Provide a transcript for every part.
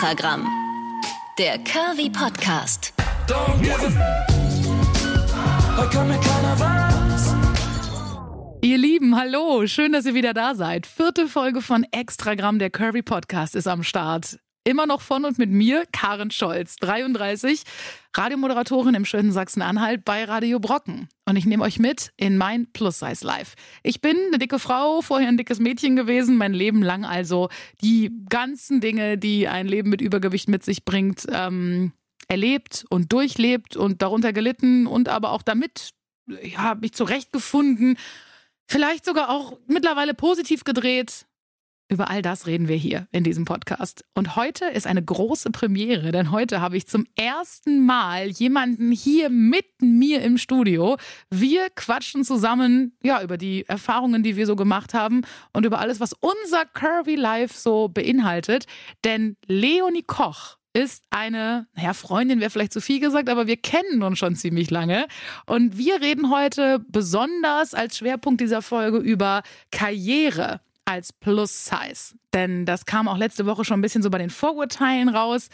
Extragramm. Der Curvy Podcast. Ihr Lieben, hallo, schön, dass ihr wieder da seid. Vierte Folge von Extragramm, der Curvy Podcast ist am Start. Immer noch von und mit mir, Karen Scholz, 33, Radiomoderatorin im schönen Sachsen-Anhalt bei Radio Brocken. Und ich nehme euch mit in mein Plus-Size Life. Ich bin eine dicke Frau, vorher ein dickes Mädchen gewesen, mein Leben lang also die ganzen Dinge, die ein Leben mit Übergewicht mit sich bringt, ähm, erlebt und durchlebt und darunter gelitten und aber auch damit ja, mich zurechtgefunden. Vielleicht sogar auch mittlerweile positiv gedreht. Über all das reden wir hier in diesem Podcast. Und heute ist eine große Premiere, denn heute habe ich zum ersten Mal jemanden hier mit mir im Studio. Wir quatschen zusammen, ja, über die Erfahrungen, die wir so gemacht haben und über alles, was unser Curvy Life so beinhaltet. Denn Leonie Koch ist eine, naja, Freundin wäre vielleicht zu viel gesagt, aber wir kennen uns schon ziemlich lange. Und wir reden heute besonders als Schwerpunkt dieser Folge über Karriere als Plus-Size. Denn das kam auch letzte Woche schon ein bisschen so bei den Vorurteilen raus.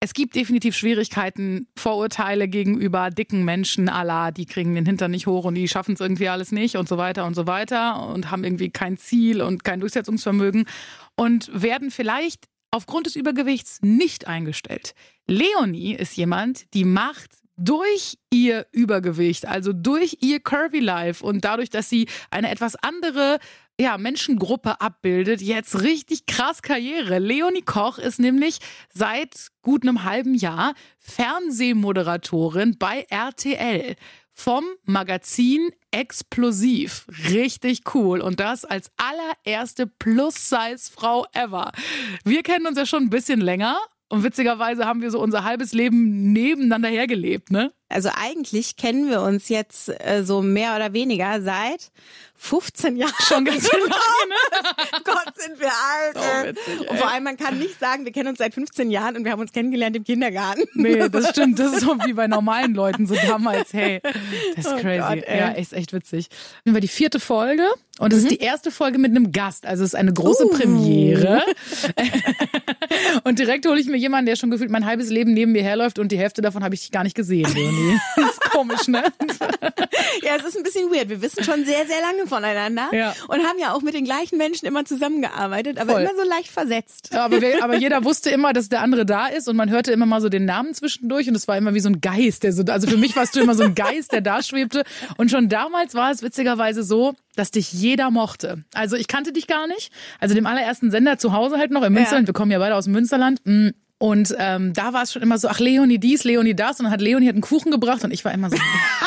Es gibt definitiv Schwierigkeiten, Vorurteile gegenüber dicken Menschen, Allah, die kriegen den Hintern nicht hoch und die schaffen es irgendwie alles nicht und so weiter und so weiter und haben irgendwie kein Ziel und kein Durchsetzungsvermögen und werden vielleicht aufgrund des Übergewichts nicht eingestellt. Leonie ist jemand, die macht durch ihr Übergewicht, also durch ihr Curvy Life und dadurch, dass sie eine etwas andere ja, Menschengruppe abbildet, jetzt richtig krass Karriere. Leonie Koch ist nämlich seit gut einem halben Jahr Fernsehmoderatorin bei RTL vom Magazin Explosiv. Richtig cool. Und das als allererste Plus-Size-Frau ever. Wir kennen uns ja schon ein bisschen länger. Und witzigerweise haben wir so unser halbes Leben nebeneinander hergelebt, ne? Also eigentlich kennen wir uns jetzt äh, so mehr oder weniger seit 15 Jahren. Schon ganz lange, ne? Gott, sind wir alt. So witzig, und vor allem, man kann nicht sagen, wir kennen uns seit 15 Jahren und wir haben uns kennengelernt im Kindergarten. Nee, das stimmt. Das ist so wie bei normalen Leuten so damals. Hey, das ist Oh crazy. Gott, ja, ist echt witzig. Das war die vierte Folge und es ist die erste Folge mit einem Gast. Also es ist eine große Uh. Premiere. und direkt hole ich mir jemanden, der schon gefühlt mein halbes Leben neben mir herläuft und die Hälfte davon habe ich gar nicht gesehen, Das ist komisch, ne? Ja, es ist ein bisschen weird. Wir wissen schon sehr, sehr lange voneinander Ja. und haben ja auch mit den gleichen Menschen immer zusammengearbeitet, aber Voll. immer so leicht versetzt. Aber, wir, aber jeder wusste immer, dass der andere da ist und man hörte immer mal so den Namen zwischendurch und es war immer wie so ein Geist. Der so, also für mich warst du immer so ein Geist, der da schwebte. Und schon damals war es witzigerweise so, dass dich jeder mochte. Also ich kannte dich gar nicht. Also dem allerersten Sender zu Hause halt noch im Münsterland. Wir kommen ja beide aus dem Münsterland. Mm. Und ähm, da war es schon immer so, ach Leonie dies, Leonie das. Und dann hat Leonie hat einen Kuchen gebracht und ich war immer so,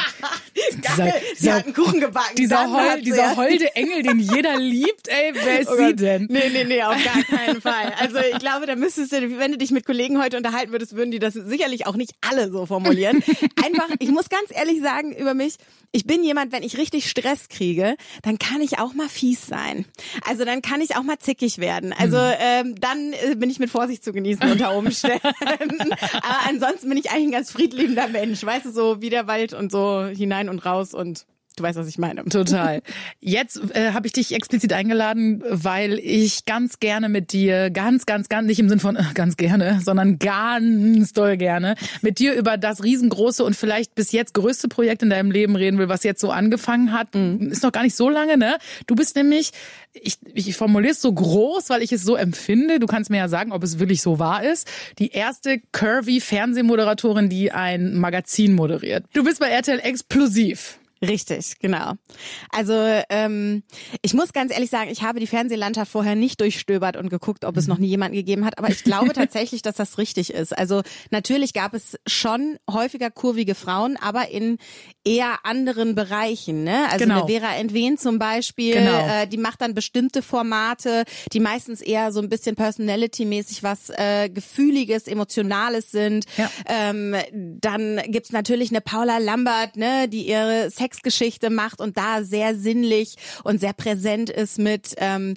dieser, sie hat einen Kuchen gebacken. dieser, Heul, dieser holde Engel, den jeder liebt, ey, wer ist Oh sie denn? Nee, nee, nee, auf gar keinen Fall. Also ich glaube, da müsstest du, wenn du dich mit Kollegen heute unterhalten würdest, würden die das sicherlich auch nicht alle so formulieren. Einfach, ich muss ganz ehrlich sagen über mich, ich bin jemand, wenn ich richtig Stress kriege, dann kann ich auch mal fies sein. Also dann kann ich auch mal zickig werden. Also Hm. ähm, dann äh, bin ich mit Vorsicht zu genießen unter Umständen. Aber ansonsten bin ich eigentlich ein ganz friedliebender Mensch. Weißt du, so wie der Wald und so hinein und raus und du weißt, was ich meine. Total. Jetzt äh, habe ich dich explizit eingeladen, weil ich ganz gerne mit dir, ganz, ganz, ganz, nicht im Sinn von äh, ganz gerne, sondern ganz doll gerne, mit dir über das riesengroße und vielleicht bis jetzt größte Projekt in deinem Leben reden will, was jetzt so angefangen hat. Ist noch gar nicht so lange, ne? Du bist nämlich, ich, ich formuliere es so groß, weil ich es so empfinde. Du kannst mir ja sagen, ob es wirklich so wahr ist. Die erste curvy Fernsehmoderatorin, die ein Magazin moderiert. Du bist bei RTL explosiv. Richtig, genau. Also ähm, ich muss ganz ehrlich sagen, ich habe die Fernsehlandschaft vorher nicht durchstöbert und geguckt, ob es noch nie jemanden gegeben hat, aber ich glaube tatsächlich, dass das richtig ist. Also natürlich gab es schon häufiger kurvige Frauen, aber in eher anderen Bereichen. Ne? Also Genau. eine Vera Entwen zum Beispiel, Genau. äh, die macht dann bestimmte Formate, die meistens eher so ein bisschen Personality-mäßig was äh, Gefühliges, Emotionales sind. Ja. Ähm, dann gibt's natürlich eine Paula Lambert, ne, die ihre Sexgeschichte macht und da sehr sinnlich und sehr präsent ist mit ähm,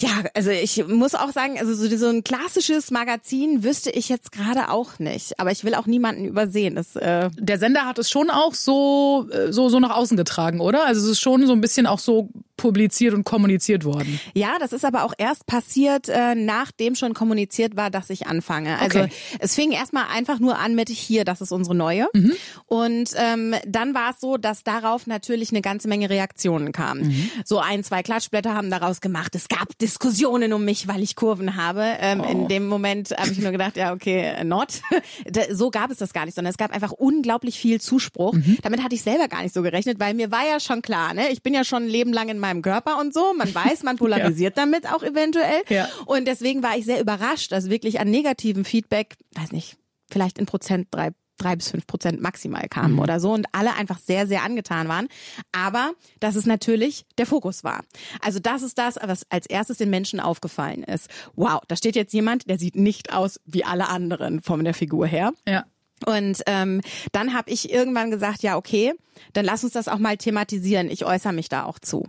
ja, also ich muss auch sagen, also so, so ein klassisches Magazin wüsste ich jetzt gerade auch nicht. Aber ich will auch niemanden übersehen. Das, äh, der Sender hat es schon auch so, äh, so, so nach außen getragen, oder? Also es ist schon so ein bisschen auch so publiziert und kommuniziert worden. Ja, das ist aber auch erst passiert, äh, nachdem schon kommuniziert war, dass ich anfange. Also Okay. es fing erstmal einfach nur an mit hier, das ist unsere neue. Mhm. Und ähm, dann war es so, dass darauf natürlich eine ganze Menge Reaktionen kamen. Mhm. So ein, zwei Klatschblätter haben daraus gemacht. Es gab Diskussionen um mich, weil ich Kurven habe. Ähm, Oh. In dem Moment habe ich nur gedacht, ja, okay, not. Da- so gab es das gar nicht, sondern es gab einfach unglaublich viel Zuspruch. Mhm. Damit hatte ich selber gar nicht so gerechnet, weil mir war ja schon klar, ne, ich bin ja schon ein Leben lang in meinem Körper und so. Man weiß, man polarisiert damit auch eventuell. Ja. Und deswegen war ich sehr überrascht, dass wirklich an negativen Feedback, weiß nicht, vielleicht in Prozent drei drei bis fünf Prozent maximal kamen Mhm. oder so und alle einfach sehr, sehr angetan waren. Aber dass es natürlich der Fokus war. Also das ist das, was als erstes den Menschen aufgefallen ist. Wow, da steht jetzt jemand, der sieht nicht aus wie alle anderen von der Figur her. Ja. Und ähm, dann habe ich irgendwann gesagt, ja, okay, dann lass uns das auch mal thematisieren. Ich äußere mich da auch zu.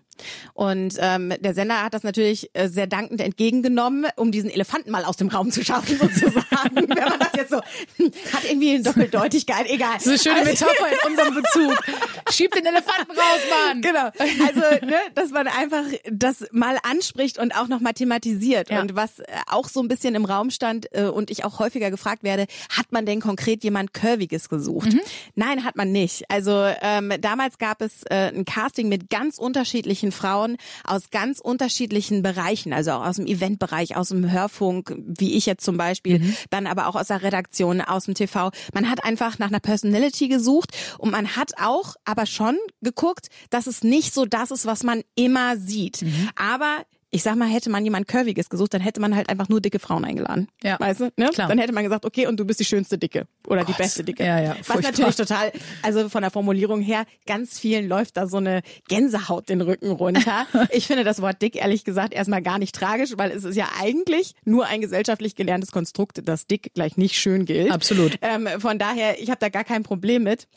Und ähm, der Sender hat das natürlich äh, sehr dankend entgegengenommen, um diesen Elefanten mal aus dem Raum zu schaffen, sozusagen. Wenn man das jetzt so hat irgendwie eine Doppeldeutigkeit, egal. Das ist eine schöne Also- Metapher in unserem Bezug. Schieb den Elefanten raus, Mann. Genau. Also, ne, dass man einfach das mal anspricht und auch nochmal thematisiert. Ja. Und was äh, auch so ein bisschen im Raum stand äh, und ich auch häufiger gefragt werde, hat man denn konkret jemand Curviges gesucht? Nein, hat man nicht. Also ähm, damals gab es äh, ein Casting mit ganz unterschiedlichen Frauen aus ganz unterschiedlichen Bereichen, also auch aus dem Eventbereich, aus dem Hörfunk, wie ich jetzt zum Beispiel, dann aber auch aus der Redaktion, aus dem TV. Man hat einfach nach einer Personality gesucht und man hat auch aber schon geguckt, dass es nicht so das ist, was man immer sieht. Aber ich sag mal, hätte man jemand Curviges gesucht, dann hätte man halt einfach nur dicke Frauen eingeladen. Ja. Weißt du? Ne? Klar. Dann hätte man gesagt, okay, und du bist die schönste Dicke oder die Gott. beste Dicke. Ja, ja, Was natürlich total, also von der Formulierung her, ganz vielen läuft da so eine Gänsehaut den Rücken runter. ich finde das Wort dick ehrlich gesagt erstmal gar nicht tragisch, weil es ist ja eigentlich nur ein gesellschaftlich gelerntes Konstrukt, dass dick gleich nicht schön gilt. Absolut. Ähm, von daher, ich habe da gar kein Problem mit.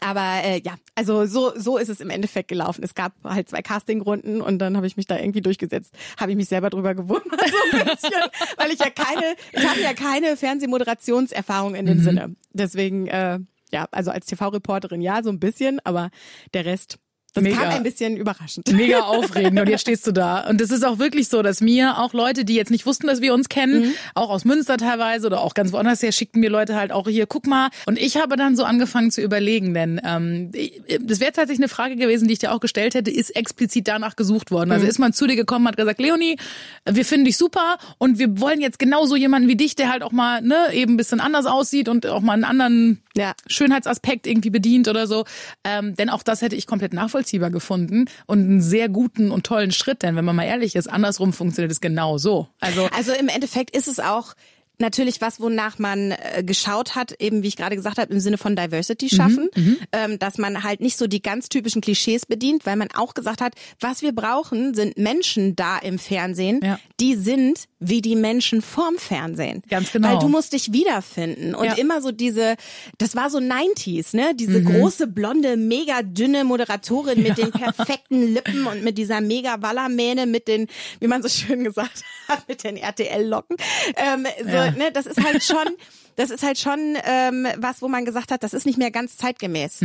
Aber äh, ja, also so so ist es im Endeffekt gelaufen. Es gab halt zwei Castingrunden und dann habe ich mich da irgendwie durchgesetzt. Habe ich mich selber drüber gewundert so ein bisschen, weil ich ja keine, ich habe ja keine Fernsehmoderationserfahrung in Mhm. dem Sinne. Deswegen äh, ja, also als TV-Reporterin ja so ein bisschen, aber der Rest, das Mega. kam ein bisschen überraschend. Mega aufregend und jetzt stehst du da. Und es ist auch wirklich so, dass mir auch Leute, die jetzt nicht wussten, dass wir uns kennen, Mhm. auch aus Münster teilweise oder auch ganz woanders her, schickten mir Leute halt auch hier, guck mal. Und ich habe dann so angefangen zu überlegen, denn ähm, das wäre tatsächlich eine Frage gewesen, die ich dir auch gestellt hätte, ist explizit danach gesucht worden. Mhm. Also ist man zu dir gekommen, hat gesagt, Leonie, wir finden dich super und wir wollen jetzt genauso jemanden wie dich, der halt auch mal ne, eben ein bisschen anders aussieht und auch mal einen anderen Ja. Schönheitsaspekt irgendwie bedient oder so. Ähm, denn auch das hätte ich komplett nachvollziehbar gefunden und einen sehr guten und tollen Schritt. Denn wenn man mal ehrlich ist, andersrum funktioniert es genau so. Also Also im Endeffekt ist es auch natürlich was, wonach man äh, geschaut hat, eben wie ich gerade gesagt habe, im Sinne von Diversity schaffen, ähm, dass man halt nicht so die ganz typischen Klischees bedient, weil man auch gesagt hat, was wir brauchen, sind Menschen da im Fernsehen, Ja. die sind wie die Menschen vorm Fernsehen. Ganz genau. Weil du musst dich wiederfinden und Ja. immer so diese, das war so 90s, ne, diese große blonde, mega dünne Moderatorin mit den perfekten Lippen und mit dieser mega Wallermähne mit den, wie man so schön gesagt hat, mit den RTL-Locken. Ähm, so, Ja. ne, das ist halt schon, das ist halt schon ähm, was, wo man gesagt hat, das ist nicht mehr ganz zeitgemäß.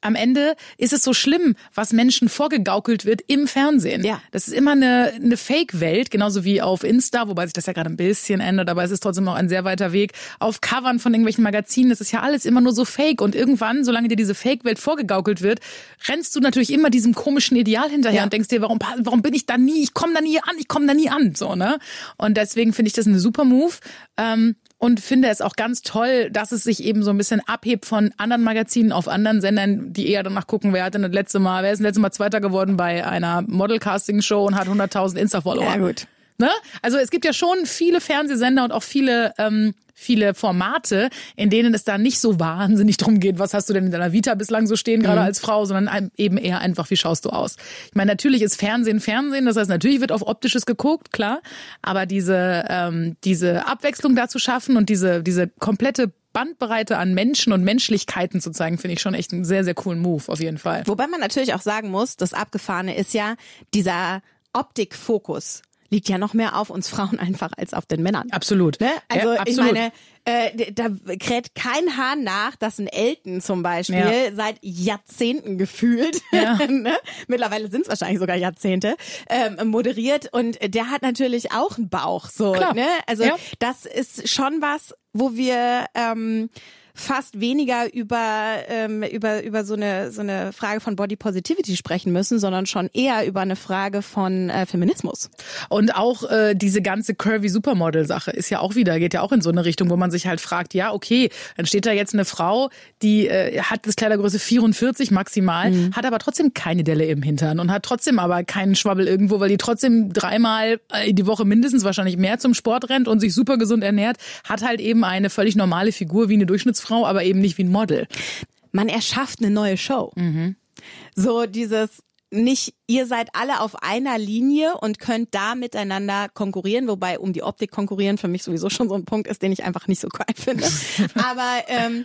Am Ende ist es so schlimm, was Menschen vorgegaukelt wird im Fernsehen. Ja. Das ist immer eine, eine Fake-Welt, genauso wie auf Insta, wobei sich das ja gerade ein bisschen ändert, aber es ist trotzdem noch ein sehr weiter Weg. Auf Covern von irgendwelchen Magazinen, das ist ja alles immer nur so fake. Und irgendwann, solange dir diese Fake-Welt vorgegaukelt wird, rennst du natürlich immer diesem komischen Ideal hinterher Ja. und denkst dir, warum, warum bin ich da nie? Ich komme da nie an, ich komme da nie an. So, ne? Und deswegen finde ich das eine super Move. Ähm, und finde es auch ganz toll, dass es sich eben so ein bisschen abhebt von anderen Magazinen auf anderen Sendern, die eher danach gucken, wer hat denn das letzte Mal, wer ist das letzte Mal Zweiter geworden bei einer Model-Casting-Show und hat 100.000 Insta-Follower. Ja, gut. Ne? Also es gibt ja schon viele Fernsehsender und auch viele ähm, viele Formate, in denen es da nicht so wahnsinnig drum geht, was hast du denn in deiner Vita bislang so stehen, gerade als Frau, sondern eben eher einfach, wie schaust du aus. Ich meine, natürlich ist Fernsehen Fernsehen, das heißt, natürlich wird auf Optisches geguckt, klar, aber diese, ähm, diese Abwechslung da zu schaffen und diese, diese komplette Bandbreite an Menschen und Menschlichkeiten zu zeigen, finde ich schon echt einen sehr, sehr coolen Move, auf jeden Fall. Wobei man natürlich auch sagen muss, das Abgefahrene ist ja dieser Optikfokus. Liegt ja noch mehr auf uns Frauen einfach als auf den Männern. Absolut. Ne? Also ja, ich absolut. meine, äh, da kräht kein Hahn nach, dass ein Elton zum Beispiel Ja. seit Jahrzehnten gefühlt, Ja. ne? mittlerweile sind es wahrscheinlich sogar Jahrzehnte, ähm, moderiert und der hat natürlich auch einen Bauch. So, Klar. ne? Also das ist schon was, wo wir ähm, fast weniger über ähm, über über so eine so eine Frage von Body Positivity sprechen müssen, sondern schon eher über eine Frage von äh, Feminismus. Und auch äh, diese ganze curvy Supermodel-Sache ist ja auch wieder, geht ja auch in so eine Richtung, wo man sich halt fragt, ja, okay, dann steht da jetzt eine Frau, die äh, hat das Kleidergröße 44 maximal, hat aber trotzdem keine Delle im Hintern und hat trotzdem aber keinen Schwabbel irgendwo, weil die trotzdem dreimal äh, die Woche mindestens wahrscheinlich mehr zum Sport rennt und sich super gesund ernährt, hat halt eben eine völlig normale Figur wie eine Durchschnittsfrau, aber eben nicht wie ein Model. man erschafft eine neue Show. So dieses nicht, ihr seid alle auf einer Linie und könnt da miteinander konkurrieren, wobei um die Optik konkurrieren für mich sowieso schon so ein Punkt ist, den ich einfach nicht so geil finde. Aber ähm,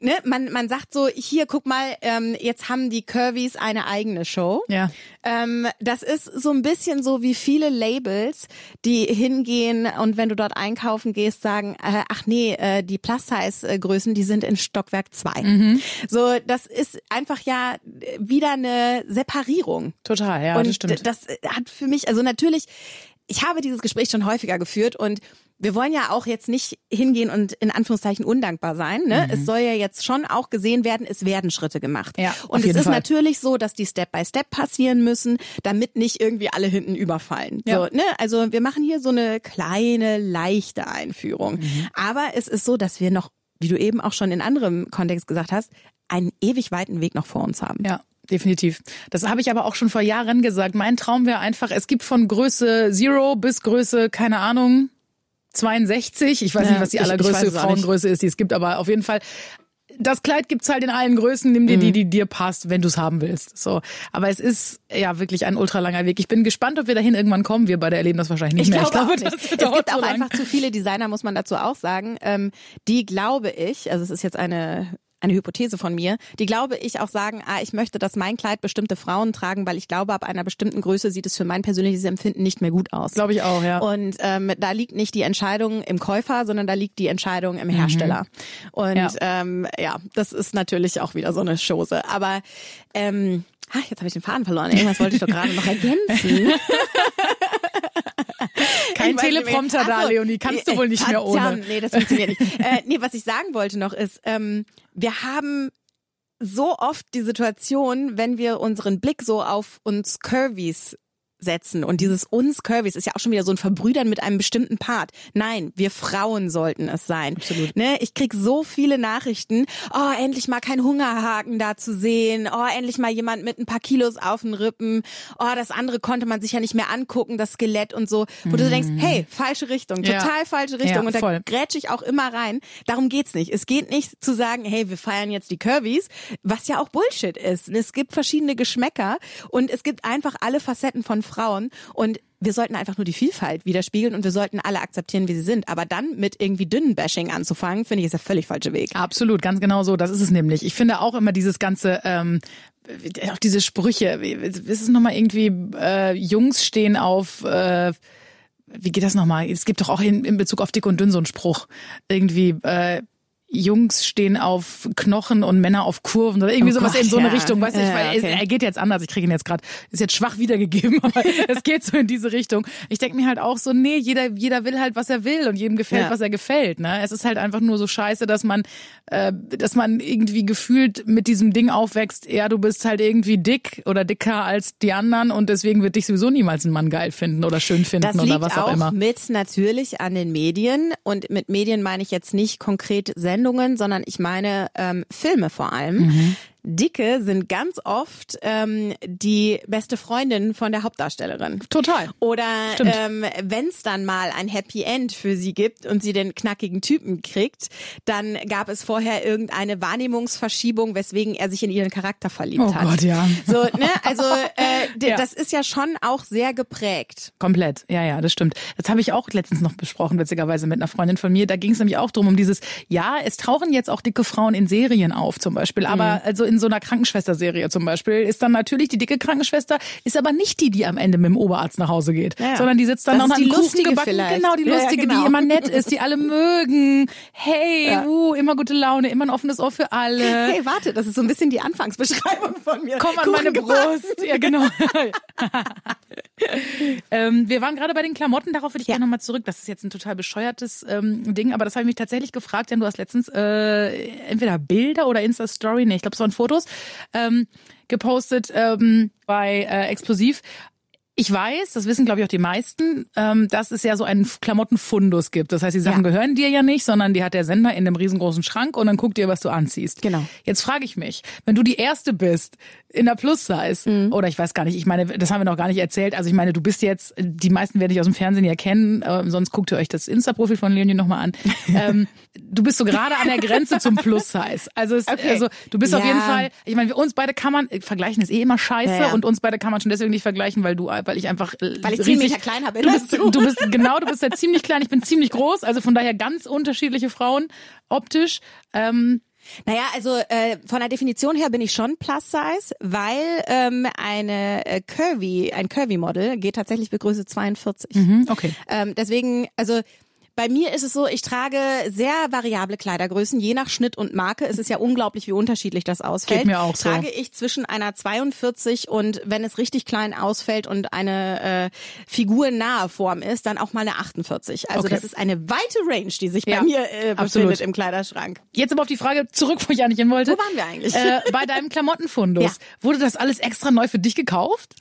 ne, man, man sagt so, hier, guck mal, ähm, jetzt haben die Curvys eine eigene Show. Ja. Ähm, das ist so ein bisschen so wie viele Labels, die hingehen und wenn du dort einkaufen gehst, sagen, äh, ach nee, äh, die Plus-Size-Größen, die sind in Stockwerk 2. So, das ist einfach ja wieder eine Separierung. Total, ja, und das stimmt. das hat für mich, also natürlich, ich habe dieses Gespräch schon häufiger geführt und wir wollen ja auch jetzt nicht hingehen und in Anführungszeichen undankbar sein. Ne? Es soll ja jetzt schon auch gesehen werden, es werden Schritte gemacht. Mhm. Ja, und es ist Fall. natürlich so, dass die Step by Step passieren müssen, damit nicht irgendwie alle hinten überfallen. Ja. So, ne? Also wir machen hier so eine kleine, leichte Einführung. Mhm. Aber es ist so, dass wir noch, wie du eben auch schon in anderem Kontext gesagt hast, einen ewig weiten Weg noch vor uns haben. Ja. Definitiv. Das habe ich aber auch schon vor Jahren gesagt. Mein Traum wäre einfach, es gibt von Größe Zero bis Größe, keine Ahnung, 62. Ich weiß Ja, nicht, was die ich- ich allergrößte es auch Frauengröße ist, die es gibt, aber auf jeden Fall. Das Kleid gibt's halt in allen Größen. Nimm dir Mhm. die, die dir passt, wenn du es haben willst. So, aber es ist ja wirklich ein ultralanger Weg. Ich bin gespannt, ob wir dahin irgendwann kommen. Wir beide erleben das wahrscheinlich nicht Ich mehr. glaube, auch das nicht. Es gibt so auch lang. einfach zu viele Designer, muss man dazu auch sagen, ähm, die glaube ich, also es ist jetzt eine eine Hypothese von mir, die glaube ich auch sagen, ah, ich möchte, dass mein Kleid bestimmte Frauen tragen, weil ich glaube, ab einer bestimmten Größe sieht es für mein persönliches Empfinden nicht mehr gut aus. Glaube ich auch, ja. Und ähm, da liegt nicht die Entscheidung im Käufer, sondern da liegt die Entscheidung im Hersteller. Und Mhm. Ja. ja. Ähm, ja, das ist natürlich auch wieder so eine Chose. Aber ähm, ach, jetzt habe ich den Faden verloren. Irgendwas wollte ich doch gerade noch ergänzen. Kein. Teleprompter da. Leonie. Kannst du wohl nicht mehr ohne. Verdammt, Nee, das funktioniert nicht. äh, nee, was ich sagen wollte noch ist, ähm, wir haben so oft die Situation, wenn wir unseren Blick so auf uns Curvys setzen und dieses uns Curvys ist ja auch schon wieder so ein Verbrüdern mit einem bestimmten Part. Nein, wir Frauen sollten es sein. Absolut. Ne, ich krieg so viele Nachrichten. Oh, endlich mal kein Hungerhaken da zu sehen. Oh, endlich mal jemand mit ein paar Kilos auf den Rippen. Oh, das andere konnte man sich ja nicht mehr angucken, das Skelett und so. Wo du denkst, hey, falsche Richtung, Mhm. Ja. total falsche Richtung. Ja, und da voll. grätsch ich auch immer rein. Darum geht's nicht. Es geht nicht zu sagen, hey, wir feiern jetzt die Curvys, was ja auch Bullshit ist. Es gibt verschiedene Geschmäcker und es gibt einfach alle Facetten von Frauen und wir sollten einfach nur die Vielfalt widerspiegeln und wir sollten alle akzeptieren, wie sie sind. Aber dann mit irgendwie dünnen Bashing anzufangen, finde ich, ist der völlig falsche Weg. Absolut, ganz genau so. Das ist es nämlich. Ich finde auch immer dieses ganze, ähm, auch diese Sprüche. Ist es nochmal irgendwie, äh, Jungs stehen auf, äh, wie geht das nochmal? Es gibt doch auch in, in Bezug auf dick und dünn so einen Spruch. Irgendwie, äh, Jungs stehen auf Knochen und Männer auf Kurven oder irgendwie Oh sowas Gott, in so eine ja. Richtung. Weißt du, ich, Ja, weil, okay. er geht jetzt anders. Ich kriege ihn jetzt gerade, ist jetzt schwach wiedergegeben, aber es geht so in diese Richtung. Ich denke mir halt auch so, nee, jeder, jeder will halt, was er will und jedem gefällt, Ja. was er gefällt. Ne? Es ist halt einfach nur so scheiße, dass man, äh, dass man irgendwie gefühlt mit diesem Ding aufwächst, ja, du bist halt irgendwie dick oder dicker als die anderen und deswegen wird dich sowieso niemals ein Mann geil finden oder schön finden Das oder liegt was auch, auch immer. mit natürlich an den Medien und mit Medien meine ich jetzt nicht konkret Sendungen, sondern ich meine ähm, Filme vor allem. Mhm. Dicke sind ganz oft ähm, die beste Freundin von der Hauptdarstellerin. Total. Oder Stimmt. ähm, wenn es dann mal ein Happy End für sie gibt und sie den knackigen Typen kriegt, dann gab es vorher irgendeine Wahrnehmungsverschiebung, weswegen er sich in ihren Charakter verliebt Oh hat. Gott, ja. So, ne? Also äh, Ja. das ist ja schon auch sehr geprägt. Komplett, ja, ja, das stimmt. Das habe ich auch letztens noch besprochen, witzigerweise mit einer Freundin von mir. Da ging es nämlich auch drum, um dieses, ja, es tauchen jetzt auch dicke Frauen in Serien auf zum Beispiel, aber also in so einer Krankenschwester-Serie zum Beispiel, ist dann natürlich die dicke Krankenschwester, ist aber nicht die, die am Ende mit dem Oberarzt nach Hause geht, Ja. sondern die sitzt dann Das noch die Kuchen Lustige gebacken. vielleicht. Genau, die Ja, ja, Lustige, genau. die immer nett ist, die alle mögen. Hey, Ja. uh, immer gute Laune, immer ein offenes Ohr für alle. Hey, warte, das ist so ein bisschen die Anfangsbeschreibung von mir. Komm an Kuchen meine gebacken. Brust. Ja, genau. ähm, wir waren gerade bei den Klamotten, darauf würde ich Ja. gerne nochmal zurück. Das ist jetzt ein total bescheuertes ähm, Ding, aber das habe ich mich tatsächlich gefragt, denn du hast letztens äh, entweder Bilder oder Insta-Story, nee, ich glaube, es waren Fotos, ähm, gepostet ähm, bei äh, Explosiv. Ich weiß, das wissen glaube ich auch die meisten, ähm, dass es ja so einen Klamottenfundus gibt. Das heißt, die Sachen Ja. gehören dir ja nicht, sondern die hat der Sender in einem riesengroßen Schrank und dann guckt ihr, was du anziehst. Genau. Jetzt frage ich mich, wenn du die erste bist in der Plus-Size, Mhm. oder ich weiß gar nicht, ich meine, das haben wir noch gar nicht erzählt. Also ich meine, du bist jetzt, die meisten werden dich aus dem Fernsehen ja kennen, äh, sonst guckt ihr euch das Insta-Profil von Leonie nochmal an. ähm, du bist so gerade an der Grenze zum Plus-Size. Also, es, Okay. also du bist auf Ja. jeden Fall, ich meine, wir uns beide kann man, äh, vergleichen ist eh immer scheiße ja. und uns beide kann man schon deswegen nicht vergleichen, weil du, weil ich einfach Weil ich riesig- ziemlich kleiner bin Du bist, du. du bist, genau, du bist ja ziemlich klein, ich bin ziemlich groß, also von daher ganz unterschiedliche Frauen optisch. Ähm, Naja, also äh, von der Definition her bin ich schon Plus Size, weil ähm, eine äh, Curvy, ein Curvy Model geht tatsächlich bis Größe 42. mhm, okay. Ähm, deswegen, also bei mir ist es so, ich trage sehr variable Kleidergrößen. Je nach Schnitt und Marke ist es ja unglaublich, wie unterschiedlich das ausfällt. Geht mir auch so. Trage ich zwischen einer 42 und wenn es richtig klein ausfällt und eine äh, figurnahe Form ist, dann auch mal eine 48. Also Okay. das ist eine weite Range, die sich Ja, bei mir äh, absolut. befindet im Kleiderschrank. Jetzt aber auf die Frage zurück, wo ich eigentlich hin wollte. Wo waren wir eigentlich? Äh, bei deinem Klamottenfundus. Ja. Wurde das alles extra neu für dich gekauft?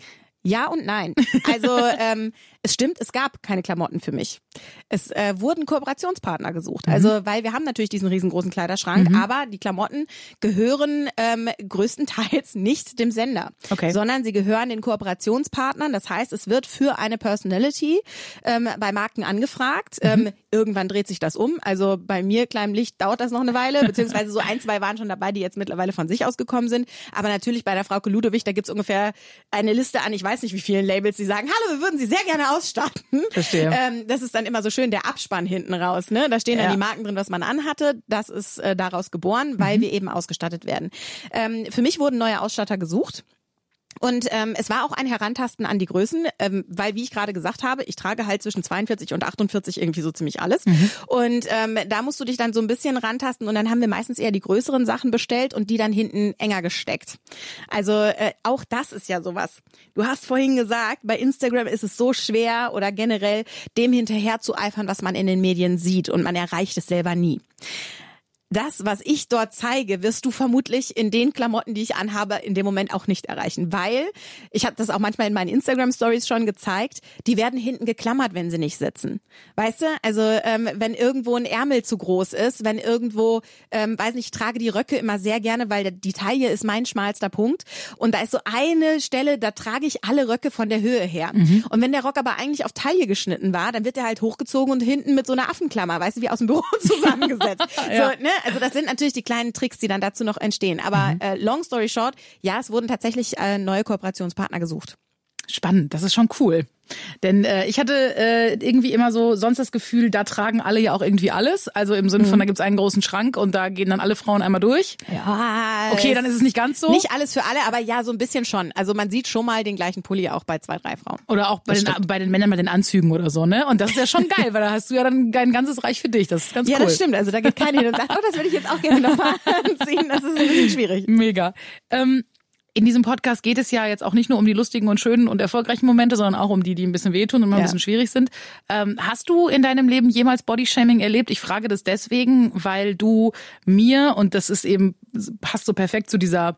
Ja und nein. Also ähm, es stimmt, es gab keine Klamotten für mich. Es äh, wurden Kooperationspartner gesucht. Mhm. Also weil wir haben natürlich diesen riesengroßen Kleiderschrank, aber die Klamotten gehören ähm, größtenteils nicht dem Sender, Okay. sondern sie gehören den Kooperationspartnern. Das heißt, es wird für eine Personality ähm, bei Marken angefragt. Mhm. Ähm, irgendwann dreht sich das um. Also bei mir, kleinem Licht, dauert das noch eine Weile, beziehungsweise so ein, zwei waren schon dabei, die jetzt mittlerweile von sich aus gekommen sind. Aber natürlich bei der Frau Ludowig, da gibt's ungefähr eine Liste an, ich weiß nicht wie vielen Labels, die sagen, hallo, wir würden Sie sehr gerne ausstatten. Verstehe. Ähm, das ist dann immer so schön der Abspann hinten raus. Ne? Da stehen dann Ja. die Marken drin, was man anhatte. Das ist äh, daraus geboren, weil Mhm. wir eben ausgestattet werden. Ähm, für mich wurden neue Ausstatter gesucht. Und ähm, es war auch ein Herantasten an die Größen, ähm, weil, wie ich gerade gesagt habe, ich trage halt zwischen 42 und 48 irgendwie so ziemlich alles. Und ähm, da musst du dich dann so ein bisschen rantasten und dann haben wir meistens eher die größeren Sachen bestellt und die dann hinten enger gesteckt. Also äh, auch das ist ja sowas. Du hast vorhin gesagt, bei Instagram ist es so schwer oder generell dem hinterher zu eifern, was man in den Medien sieht und man erreicht es selber nie das, was ich dort zeige, wirst du vermutlich in den Klamotten, die ich anhabe, in dem Moment auch nicht erreichen, weil ich habe das auch manchmal in meinen Instagram Stories schon gezeigt. Die werden hinten geklammert, wenn sie nicht sitzen. Weißt du? Also ähm, wenn irgendwo ein Ärmel zu groß ist, wenn irgendwo, ähm, weiß nicht, ich trage die Röcke immer sehr gerne, weil die Taille ist mein schmalster Punkt und da ist so eine Stelle, da trage ich alle Röcke von der Höhe her. Und wenn der Rock aber eigentlich auf Taille geschnitten war, dann wird er halt hochgezogen und hinten mit so einer Affenklammer, weißt du, wie aus dem Büro zusammengesetzt. Ja. So, ne? Also das sind natürlich die kleinen Tricks, die dann dazu noch entstehen. Aber äh, long story short, ja, es wurden tatsächlich äh, neue Kooperationspartner gesucht. Spannend, das ist schon cool. Denn äh, ich hatte äh, irgendwie immer so sonst das Gefühl, da tragen alle ja auch irgendwie alles. Also im Sinne von, da gibt's einen großen Schrank und da gehen dann alle Frauen einmal durch. Ja. Okay, dann ist es nicht ganz so. nicht alles für alle, aber ja, so ein bisschen schon. Also man sieht schon mal den gleichen Pulli auch bei zwei, drei Frauen. Oder auch bei Das den, stimmt. bei den Männern mit den Anzügen oder so, ne? Und das ist ja schon geil, weil da hast du ja dann ein ganzes Reich für dich. Das ist ganz Ja, cool. das stimmt. Also da geht keiner hin und sagt, oh, das würde ich jetzt auch gerne nochmal anziehen. Das ist ein bisschen schwierig. Mega. Ähm, in diesem Podcast geht es ja jetzt auch nicht nur um die lustigen und schönen und erfolgreichen Momente, sondern auch um die, die ein bisschen wehtun und mal ein Ja. bisschen schwierig sind. Ähm, hast du in deinem Leben jemals Bodyshaming erlebt? Ich frage das deswegen, weil du mir, und das ist eben, passt so perfekt zu dieser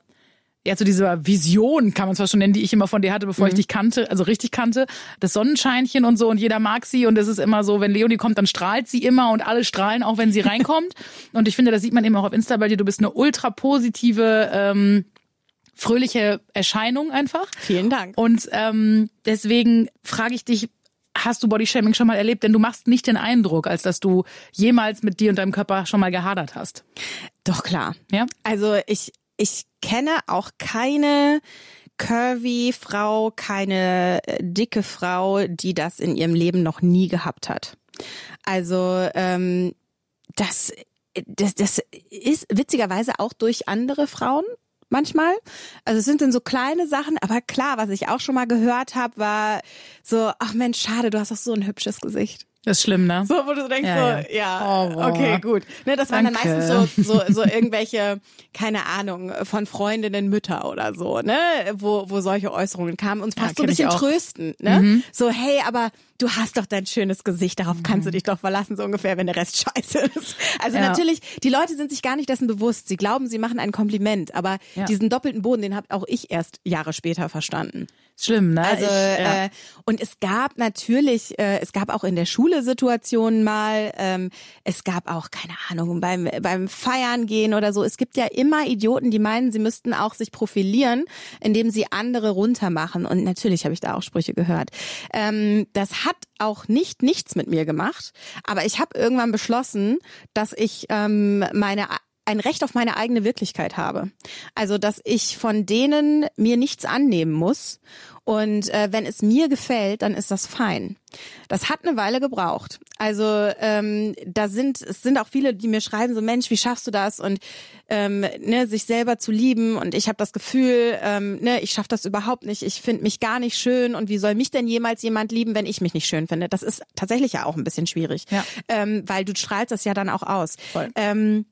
ja, zu dieser Vision, kann man es fast schon nennen, die ich immer von dir hatte, bevor ich dich kannte, also richtig kannte, das Sonnenscheinchen und so und jeder mag sie und es ist immer so, wenn Leonie kommt, dann strahlt sie immer und alle strahlen auch, wenn sie reinkommt. und ich finde, das sieht man eben auch auf Insta bei dir, du bist eine ultra positive, ähm, fröhliche Erscheinung einfach. Vielen Dank. Und ähm, deswegen frage ich dich, hast du Bodyshaming schon mal erlebt? Denn du machst nicht den Eindruck, als dass du jemals mit dir und deinem Körper schon mal gehadert hast. Doch klar. Ja? Also ich, ich kenne auch keine curvy Frau, keine äh, dicke Frau, die das in ihrem Leben noch nie gehabt hat. Also ähm, das, das, das ist witzigerweise auch durch andere Frauen manchmal. Also es sind dann so kleine Sachen, aber klar, was ich auch schon mal gehört habe, war so, ach Mensch, schade, du hast doch so ein hübsches Gesicht. Das ist schlimm, ne? So, wo du denkst, Ja, so, ja, Oh, boah. okay, gut. Ne, das waren dann Danke. meistens so, so, so irgendwelche, keine Ahnung, von Freundinnen Mütter oder so, ne, wo, wo solche Äußerungen kamen und fast so ein bisschen trösten, ne? So, hey, aber du hast doch dein schönes Gesicht, darauf kannst du dich doch verlassen, so ungefähr, wenn der Rest scheiße ist. Also Ja. natürlich, die Leute sind sich gar nicht dessen bewusst. Sie glauben, sie machen ein Kompliment, aber Ja. diesen doppelten Boden, den habe auch ich erst Jahre später verstanden. Schlimm, ne? Also ich, ja. äh, und es gab natürlich, äh, es gab auch in der Schule Situationen mal, ähm, es gab auch keine Ahnung beim beim Feiern gehen oder so. Es gibt ja immer Idioten, die meinen, sie müssten auch sich profilieren, indem sie andere runtermachen. Und natürlich habe ich da auch Sprüche gehört. Ähm, das hat auch nicht nichts mit mir gemacht, aber ich habe irgendwann beschlossen, dass ich ähm, meine ein Recht auf meine eigene Wirklichkeit habe. Also, dass ich von denen mir nichts annehmen muss. Und äh, wenn es mir gefällt, dann ist das fein. Das hat eine Weile gebraucht. Also ähm, da sind es sind auch viele, die mir schreiben so Mensch, wie schaffst du das und ähm, ne, sich selber zu lieben und ich habe das Gefühl, ähm, ne, ich schaffe das überhaupt nicht. Ich finde mich gar nicht schön und wie soll mich denn jemals jemand lieben, wenn ich mich nicht schön finde? Das ist tatsächlich ja auch ein bisschen schwierig, Ja. ähm, weil du strahlst das ja dann auch aus. Voll. Ähm,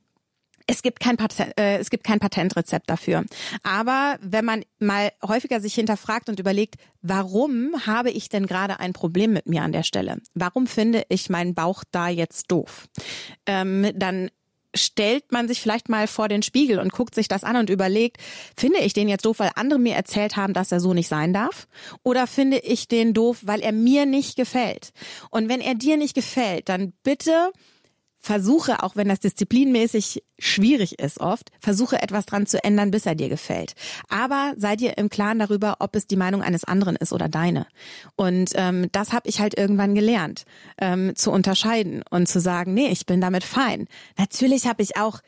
es gibt kein Patent, äh, es gibt kein Patentrezept dafür. Aber wenn man mal häufiger sich hinterfragt und überlegt, warum habe ich denn gerade ein Problem mit mir an der Stelle? Warum finde ich meinen Bauch da jetzt doof? Ähm, dann stellt man sich vielleicht mal vor den Spiegel und guckt sich das an und überlegt, finde ich den jetzt doof, weil andere mir erzählt haben, dass er so nicht sein darf? Oder finde ich den doof, weil er mir nicht gefällt? Und wenn er dir nicht gefällt, dann bitte versuche, auch wenn das disziplinmäßig schwierig ist oft, versuche etwas dran zu ändern, bis er dir gefällt. Aber sei dir im Klaren darüber, ob es die Meinung eines anderen ist oder deine. Und ähm, das habe ich halt irgendwann gelernt, ähm, zu unterscheiden und zu sagen, nee, ich bin damit fein. Natürlich habe ich auch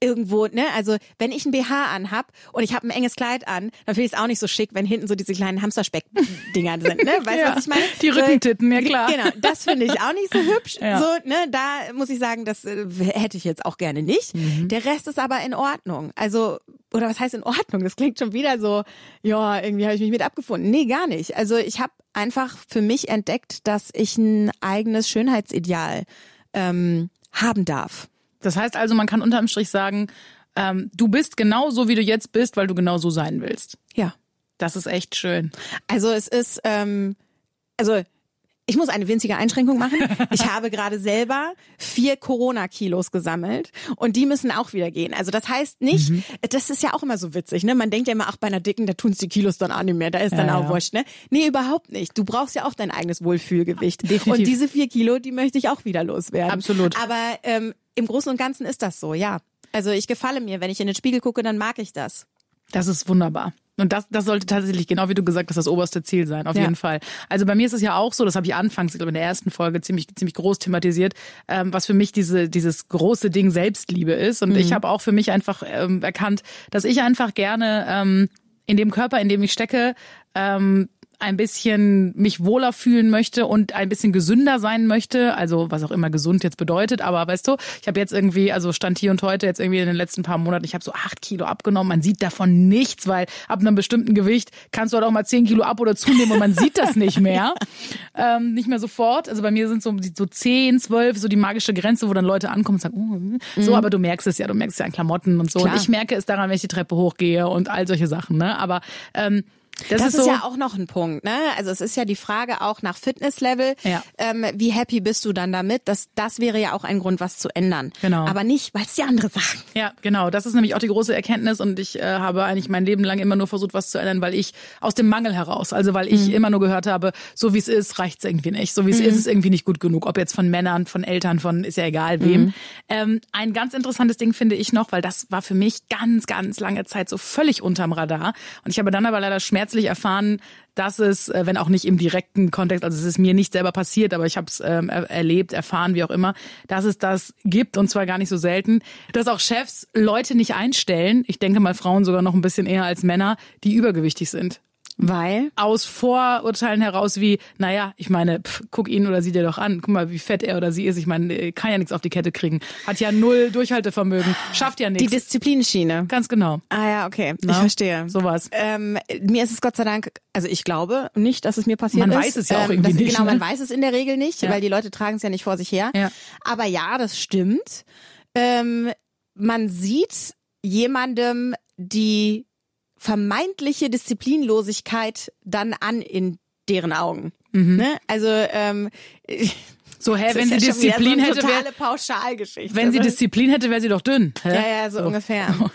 irgendwo, ne, also wenn ich ein BH anhab und ich habe ein enges Kleid an, dann finde ich es auch nicht so schick, wenn hinten so diese kleinen Hamsterspeck-Dinger sind, ne? Weißt du, Ja, was ich meine? die So, Rückentitten, ja klar. Genau, das finde ich auch nicht so hübsch. Ja. So, ne, da muss ich sagen, das äh, hätte ich jetzt auch gerne nicht. Mhm. Der Rest ist aber in Ordnung. Also, oder was heißt in Ordnung? Das klingt schon wieder so, ja, irgendwie habe ich mich mit abgefunden. Nee, gar nicht. Also ich habe einfach für mich entdeckt, dass ich ein eigenes Schönheitsideal ähm, haben darf. Das heißt also, man kann unterm Strich sagen, ähm, du bist genau so, wie du jetzt bist, weil du genau so sein willst. Ja. Das ist echt schön. Also es ist, ähm, also ich muss eine winzige Einschränkung machen. Ich habe gerade selber vier Corona-Kilos gesammelt und die müssen auch wieder gehen. Also das heißt nicht, Mhm. das ist ja auch immer so witzig, ne? Man denkt ja immer, ach, bei einer Dicken, da tun's die Kilos dann auch nicht mehr, da ist dann Ja, auch ja. wurscht, ne? Nee, überhaupt nicht. Du brauchst ja auch dein eigenes Wohlfühlgewicht. Definitiv. Und diese vier Kilo, die möchte ich auch wieder loswerden. Absolut. Aber ähm, im Großen und Ganzen ist das so, ja. Also ich gefalle mir, wenn ich in den Spiegel gucke, dann mag ich das. Das ist wunderbar. Und das, das sollte tatsächlich, genau wie du gesagt hast, das oberste Ziel sein, auf Ja. jeden Fall. Also bei mir ist es ja auch so, das habe ich anfangs, ich glaube in der ersten Folge ziemlich, ziemlich groß thematisiert, ähm, was für mich diese, dieses große Ding Selbstliebe ist. Und ich habe auch für mich einfach ähm, erkannt, dass ich einfach gerne ähm, in dem Körper, in dem ich stecke, ähm, ein bisschen mich wohler fühlen möchte und ein bisschen gesünder sein möchte, also was auch immer gesund jetzt bedeutet, aber weißt du, ich habe jetzt irgendwie, also stand hier und heute jetzt irgendwie in den letzten paar Monaten, ich habe so acht Kilo abgenommen, man sieht davon nichts, weil ab einem bestimmten Gewicht kannst du halt auch mal zehn Kilo ab oder zunehmen und man sieht das nicht mehr, ähm, nicht mehr sofort, also bei mir sind so, so zehn, zwölf, so die magische Grenze, wo dann Leute ankommen und sagen, oh, so, aber du merkst es ja, du merkst es ja an Klamotten und so. Klar. und ich merke es daran, wenn ich die Treppe hochgehe und all solche Sachen, ne, aber ähm, das, Das, ist ist, so, ja auch noch ein Punkt, ne? Also es ist ja die Frage auch nach Fitnesslevel. Ja. Ähm, wie happy bist du dann damit? Das, das wäre ja auch ein Grund, was zu ändern. Genau. Aber nicht, weil es die andere sagen. Ja, genau. Das ist nämlich auch die große Erkenntnis und ich äh, habe eigentlich mein Leben lang immer nur versucht, was zu ändern, weil ich aus dem Mangel heraus, also weil ich immer nur gehört habe, so wie es ist, reicht's irgendwie nicht. So wie es ist, ist irgendwie nicht gut genug. Ob jetzt von Männern, von Eltern, von ist ja egal wem. Ähm, ein ganz interessantes Ding finde ich noch, weil das war für mich ganz, ganz lange Zeit so völlig unterm Radar. Und ich habe dann aber leider schmerzlich erfahren, dass es, äh, wenn auch nicht im direkten Kontext, also es ist mir nicht selber passiert, aber ich habe es ähm, er erlebt, erfahren, wie auch immer, dass es das gibt und zwar gar nicht so selten, dass auch Chefs Leute nicht einstellen, ich denke mal Frauen sogar noch ein bisschen eher als Männer, die übergewichtig sind. Weil? Aus Vorurteilen heraus wie, naja, ich meine, pff, guck ihn oder sie dir doch an. Guck mal, wie fett er oder sie ist. Ich meine, äh, kann ja nichts auf die Kette kriegen. Hat ja null Durchhaltevermögen. Schafft ja Die nichts. Disziplinschiene. Ganz genau. Ah ja, okay. Ich Na? verstehe. Sowas. Ähm, mir ist es Gott sei Dank, also ich glaube nicht, dass es mir passiert Man ist. weiß es ja auch ähm, irgendwie das, nicht, Genau, man ne? weiß es in der Regel nicht, Ja. weil die Leute tragen es ja nicht vor sich her. Ja. Aber ja, das stimmt. Ähm, man sieht jemandem die vermeintliche Disziplinlosigkeit dann an in deren Augen. Ne? Also ähm, So, hä, wenn sie ja schon Disziplin so eine hätte, wär, totale Pauschalgeschichte. wenn sie Disziplin hätte, wäre sie doch dünn. Hä? ja, ja, so, ungefähr.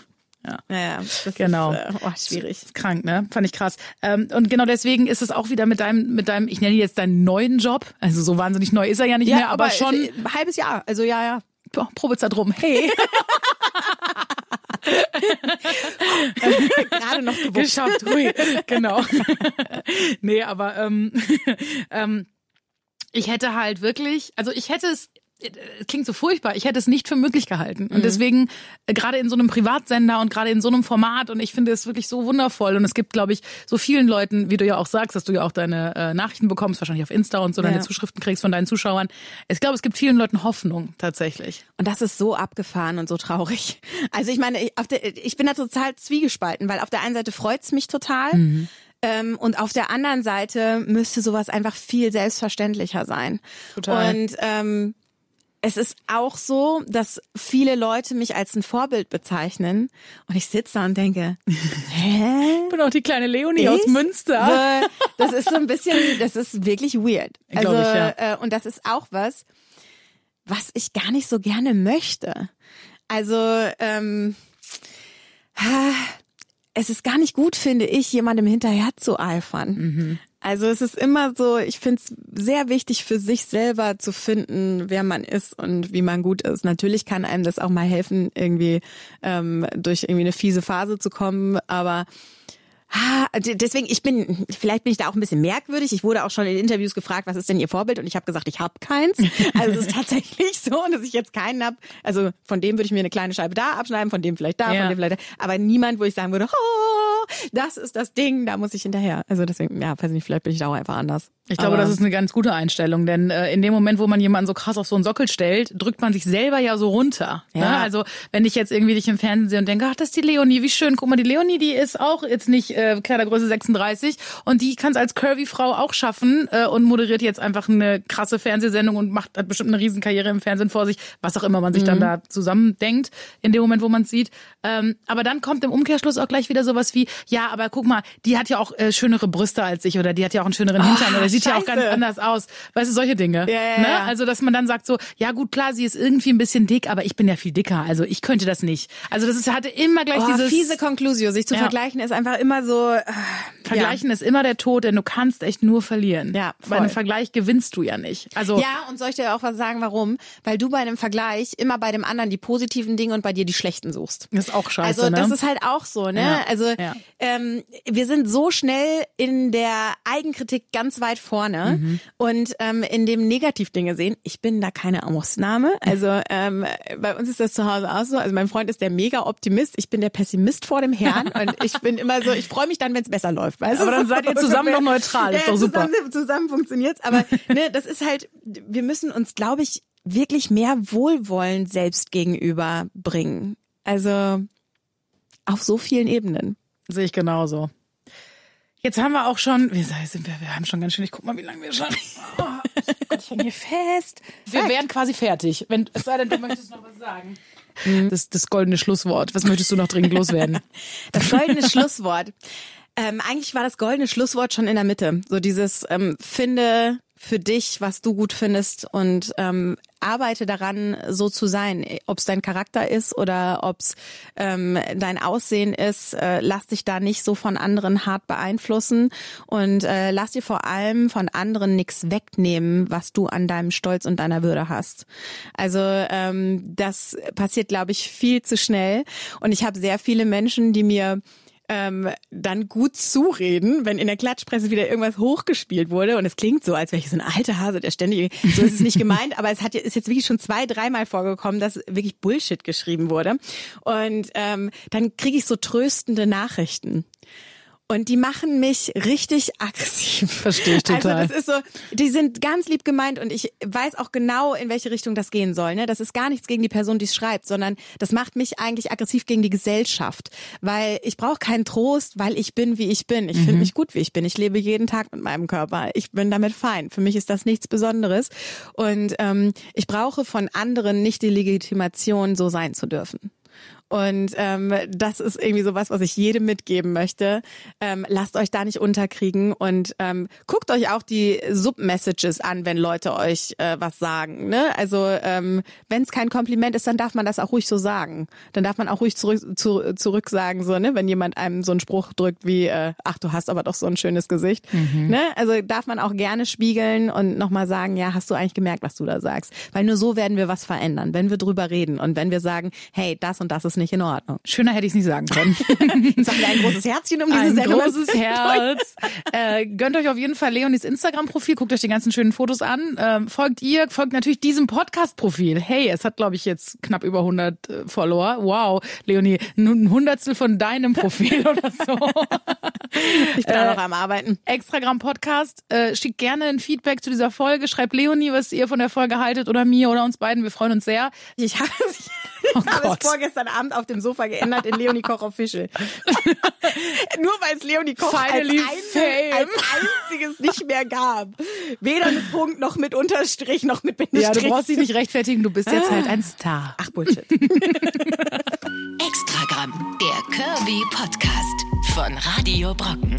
Ja. Ja, ja, Genau. Ist, äh, oh, schwierig. Krank, ne? Fand ich krass. Ähm, und genau deswegen ist es auch wieder mit deinem, mit deinem, ich nenne ihn jetzt deinen neuen Job. Also so wahnsinnig neu ist er ja nicht mehr, aber, schon äh, ein halbes Jahr. Also ja, ja. Probezeit rum. Hey, Gerade noch gewuppt. geschafft. Hui. Genau. nee, aber ähm, ähm, ich hätte halt wirklich, also ich hätte es es klingt so furchtbar, ich hätte es nicht für möglich gehalten. Und deswegen, äh, gerade in so einem Privatsender und gerade in so einem Format, und ich finde es wirklich so wundervoll. Und es gibt, glaube ich, so vielen Leuten, wie du ja auch sagst, dass du ja auch deine äh, Nachrichten bekommst, wahrscheinlich auf Insta und so, deine Ja. Zuschriften kriegst von deinen Zuschauern. Ich glaube, es gibt vielen Leuten Hoffnung tatsächlich. Und das ist so abgefahren und so traurig. Also ich meine, ich, der, ich bin da total zwiegespalten, weil auf der einen Seite freut's mich total. Mhm. Ähm, und auf der anderen Seite müsste sowas einfach viel selbstverständlicher sein. Total. Und ähm, es ist auch so, dass viele Leute mich als ein Vorbild bezeichnen. Und ich sitze da und denke, hä? Ich bin auch die kleine Leonie aus Ich? Münster. So, das ist so ein bisschen, das ist wirklich weird. Also, ich, ja. äh, und das ist auch was, was ich gar nicht so gerne möchte. Also, ähm, es ist gar nicht gut, finde ich, jemandem hinterher zu eifern. Mhm. Also es ist immer so, ich finde es sehr wichtig für sich selber zu finden, wer man ist und wie man gut ist. Natürlich kann einem das auch mal helfen, irgendwie ähm, durch irgendwie eine fiese Phase zu kommen, aber Ah, deswegen, ich bin, vielleicht bin ich da auch ein bisschen merkwürdig. Ich wurde auch schon in Interviews gefragt, was ist denn Ihr Vorbild? Und ich habe gesagt, ich habe keins. Also es ist tatsächlich so, dass ich jetzt keinen habe. Also von dem würde ich mir eine kleine Scheibe da abschneiden, von dem vielleicht da, Ja. von dem vielleicht da. Aber niemand, wo ich sagen würde, oh, das ist das Ding, da muss ich hinterher. Also deswegen, ja, weiß nicht, vielleicht bin ich da auch einfach anders. Ich glaube, Aber- das ist eine ganz gute Einstellung, denn äh, in dem Moment, wo man jemanden so krass auf so einen Sockel stellt, drückt man sich selber ja so runter. Ne? Ja. Also wenn ich jetzt irgendwie dich im Fernsehen sehe und denke, ach, das ist die Leonie, wie schön, guck mal, die Leonie, die ist auch jetzt nicht äh, Kleidergröße 36 und die kann es als Curvy-Frau auch schaffen äh, und moderiert jetzt einfach eine krasse Fernsehsendung und macht hat bestimmt eine Riesenkarriere im Fernsehen vor sich, was auch immer man sich Mhm. dann da zusammendenkt in dem Moment, wo man es sieht. Ähm, aber dann kommt im Umkehrschluss auch gleich wieder sowas wie, ja, aber guck mal, die hat ja auch äh, schönere Brüste als ich oder die hat ja auch einen schöneren Hintern oder sieht ja auch ganz anders aus. Weißt du, solche Dinge. Ja, ja, ne? ja. Also, dass man dann sagt so, ja gut, klar, sie ist irgendwie ein bisschen dick, aber ich bin ja viel dicker. Also ich könnte das nicht. Also das ist, hatte immer gleich Oh, dieses fiese Conclusio. Sich zu Ja. vergleichen ist einfach immer so. äh, Vergleichen ist immer der Tod, denn du kannst echt nur verlieren. Ja, Bei einem voll. Vergleich gewinnst du ja nicht. Also Ja, und soll ich dir auch was sagen, warum? Weil du bei einem Vergleich immer bei dem anderen die positiven Dinge und bei dir die schlechten suchst. das ist auch scheiße, Also das ne? ist halt auch so, ne? Ja, Also ja. ähm, wir sind so schnell in der Eigenkritik ganz weit vorne Mhm. und ähm, in dem Negativdinge sehen. Ich bin da keine Ausnahme. Also ähm, bei uns ist das zu Hause auch so. Also mein Freund ist der Mega-Optimist. Ich bin der Pessimist vor dem Herrn und ich bin immer so. Ich freue mich dann, wenn es besser läuft. Weißt Aber dann seid ihr zusammen noch neutral, ist ja, doch super. Zusammen, zusammen funktioniert's. Aber ne, das ist halt. Wir müssen uns, glaube ich, wirklich mehr Wohlwollen selbst gegenüber bringen. Also auf so vielen Ebenen. Sehe ich genauso. Jetzt haben wir auch schon, wie sind wir, wir haben schon ganz schön, ich guck mal, wie lange wir schon. Oh, Gott, ich häng hier fest. Wir wären quasi fertig. Wenn, es sei denn, du möchtest noch was sagen. Das, das goldene Schlusswort. Was möchtest du noch dringend loswerden? Das goldene Schlusswort. Ähm, eigentlich war das goldene Schlusswort schon in der Mitte. So dieses ähm, finde für dich, was du gut findest und ähm, arbeite daran, so zu sein. Ob es dein Charakter ist oder ob es ähm, dein Aussehen ist, äh, lass dich da nicht so von anderen hart beeinflussen und äh, lass dir vor allem von anderen nichts wegnehmen, was du an deinem Stolz und deiner Würde hast. Also ähm, das passiert, glaube ich, viel zu schnell und ich habe sehr viele Menschen, die mir ähm, dann gut zureden, wenn in der Klatschpresse wieder irgendwas hochgespielt wurde. Und es klingt so, als wäre ich so ein alter Hase, der ständig, so ist es nicht gemeint, aber es hat ist jetzt wirklich schon zwei, dreimal vorgekommen, dass wirklich Bullshit geschrieben wurde. Und ähm, dann kriege ich so tröstende Nachrichten Und die machen mich richtig aggressiv. Verstehe ich total. Also das ist so, die sind ganz lieb gemeint und ich weiß auch genau, in welche Richtung das gehen soll. Ne? Das ist gar nichts gegen die Person, die es schreibt, sondern das macht mich eigentlich aggressiv gegen die Gesellschaft. Weil ich brauche keinen Trost, weil ich bin, wie ich bin. Ich mhm. finde mich gut, wie ich bin. Ich lebe jeden Tag mit meinem Körper. Ich bin damit fein. Für mich ist das nichts Besonderes. Und ähm, ich brauche von anderen nicht die Legitimation, so sein zu dürfen. Und ähm, das ist irgendwie so was, was ich jedem mitgeben möchte. Ähm, lasst euch da nicht unterkriegen und ähm, guckt euch auch die Submessages an, wenn Leute euch äh, was sagen. Ne? Also ähm, wenn es kein Kompliment ist, dann darf man das auch ruhig so sagen. Dann darf man auch ruhig zurück, zu, zurück sagen, so, ne? wenn jemand einem so einen Spruch drückt wie, äh, ach, du hast aber doch so ein schönes Gesicht. Mhm. Ne? Also darf man auch gerne spiegeln und nochmal sagen, ja, hast du eigentlich gemerkt, was du da sagst? Weil nur so werden wir was verändern, wenn wir drüber reden und wenn wir sagen, hey, das und das ist nicht in Ordnung. Schöner hätte ich es nicht sagen können. Jetzt haben wir ein großes Herzchen um diese ein Sendung. Ein großes Herz. Äh, gönnt euch auf jeden Fall Leonis Instagram-Profil, guckt euch die ganzen schönen Fotos an. Ähm, folgt ihr, folgt natürlich diesem Podcast-Profil. Hey, es hat, glaube ich, jetzt knapp über 100 äh, Follower. Wow, Leonie, ein Hundertstel von deinem Profil oder so. Ich bin äh, auch noch am Arbeiten. Extragram Podcast. Äh, schickt gerne ein Feedback zu dieser Folge. Schreibt Leonie, was ihr von der Folge haltet oder mir oder uns beiden. Wir freuen uns sehr. Ich habe oh habe es vorgestern Abend auf dem Sofa geändert in Leonie Koch Official. Nur weil es Leonie Koch als, einzig, als, einziges nicht mehr gab. Weder mit Punkt noch mit Unterstrich noch mit Bindestrich. Ja, du brauchst dich nicht rechtfertigen, du bist jetzt halt ein Star. Ach Bullshit. Extragramm, der Curvy Podcast von Radio Brocken.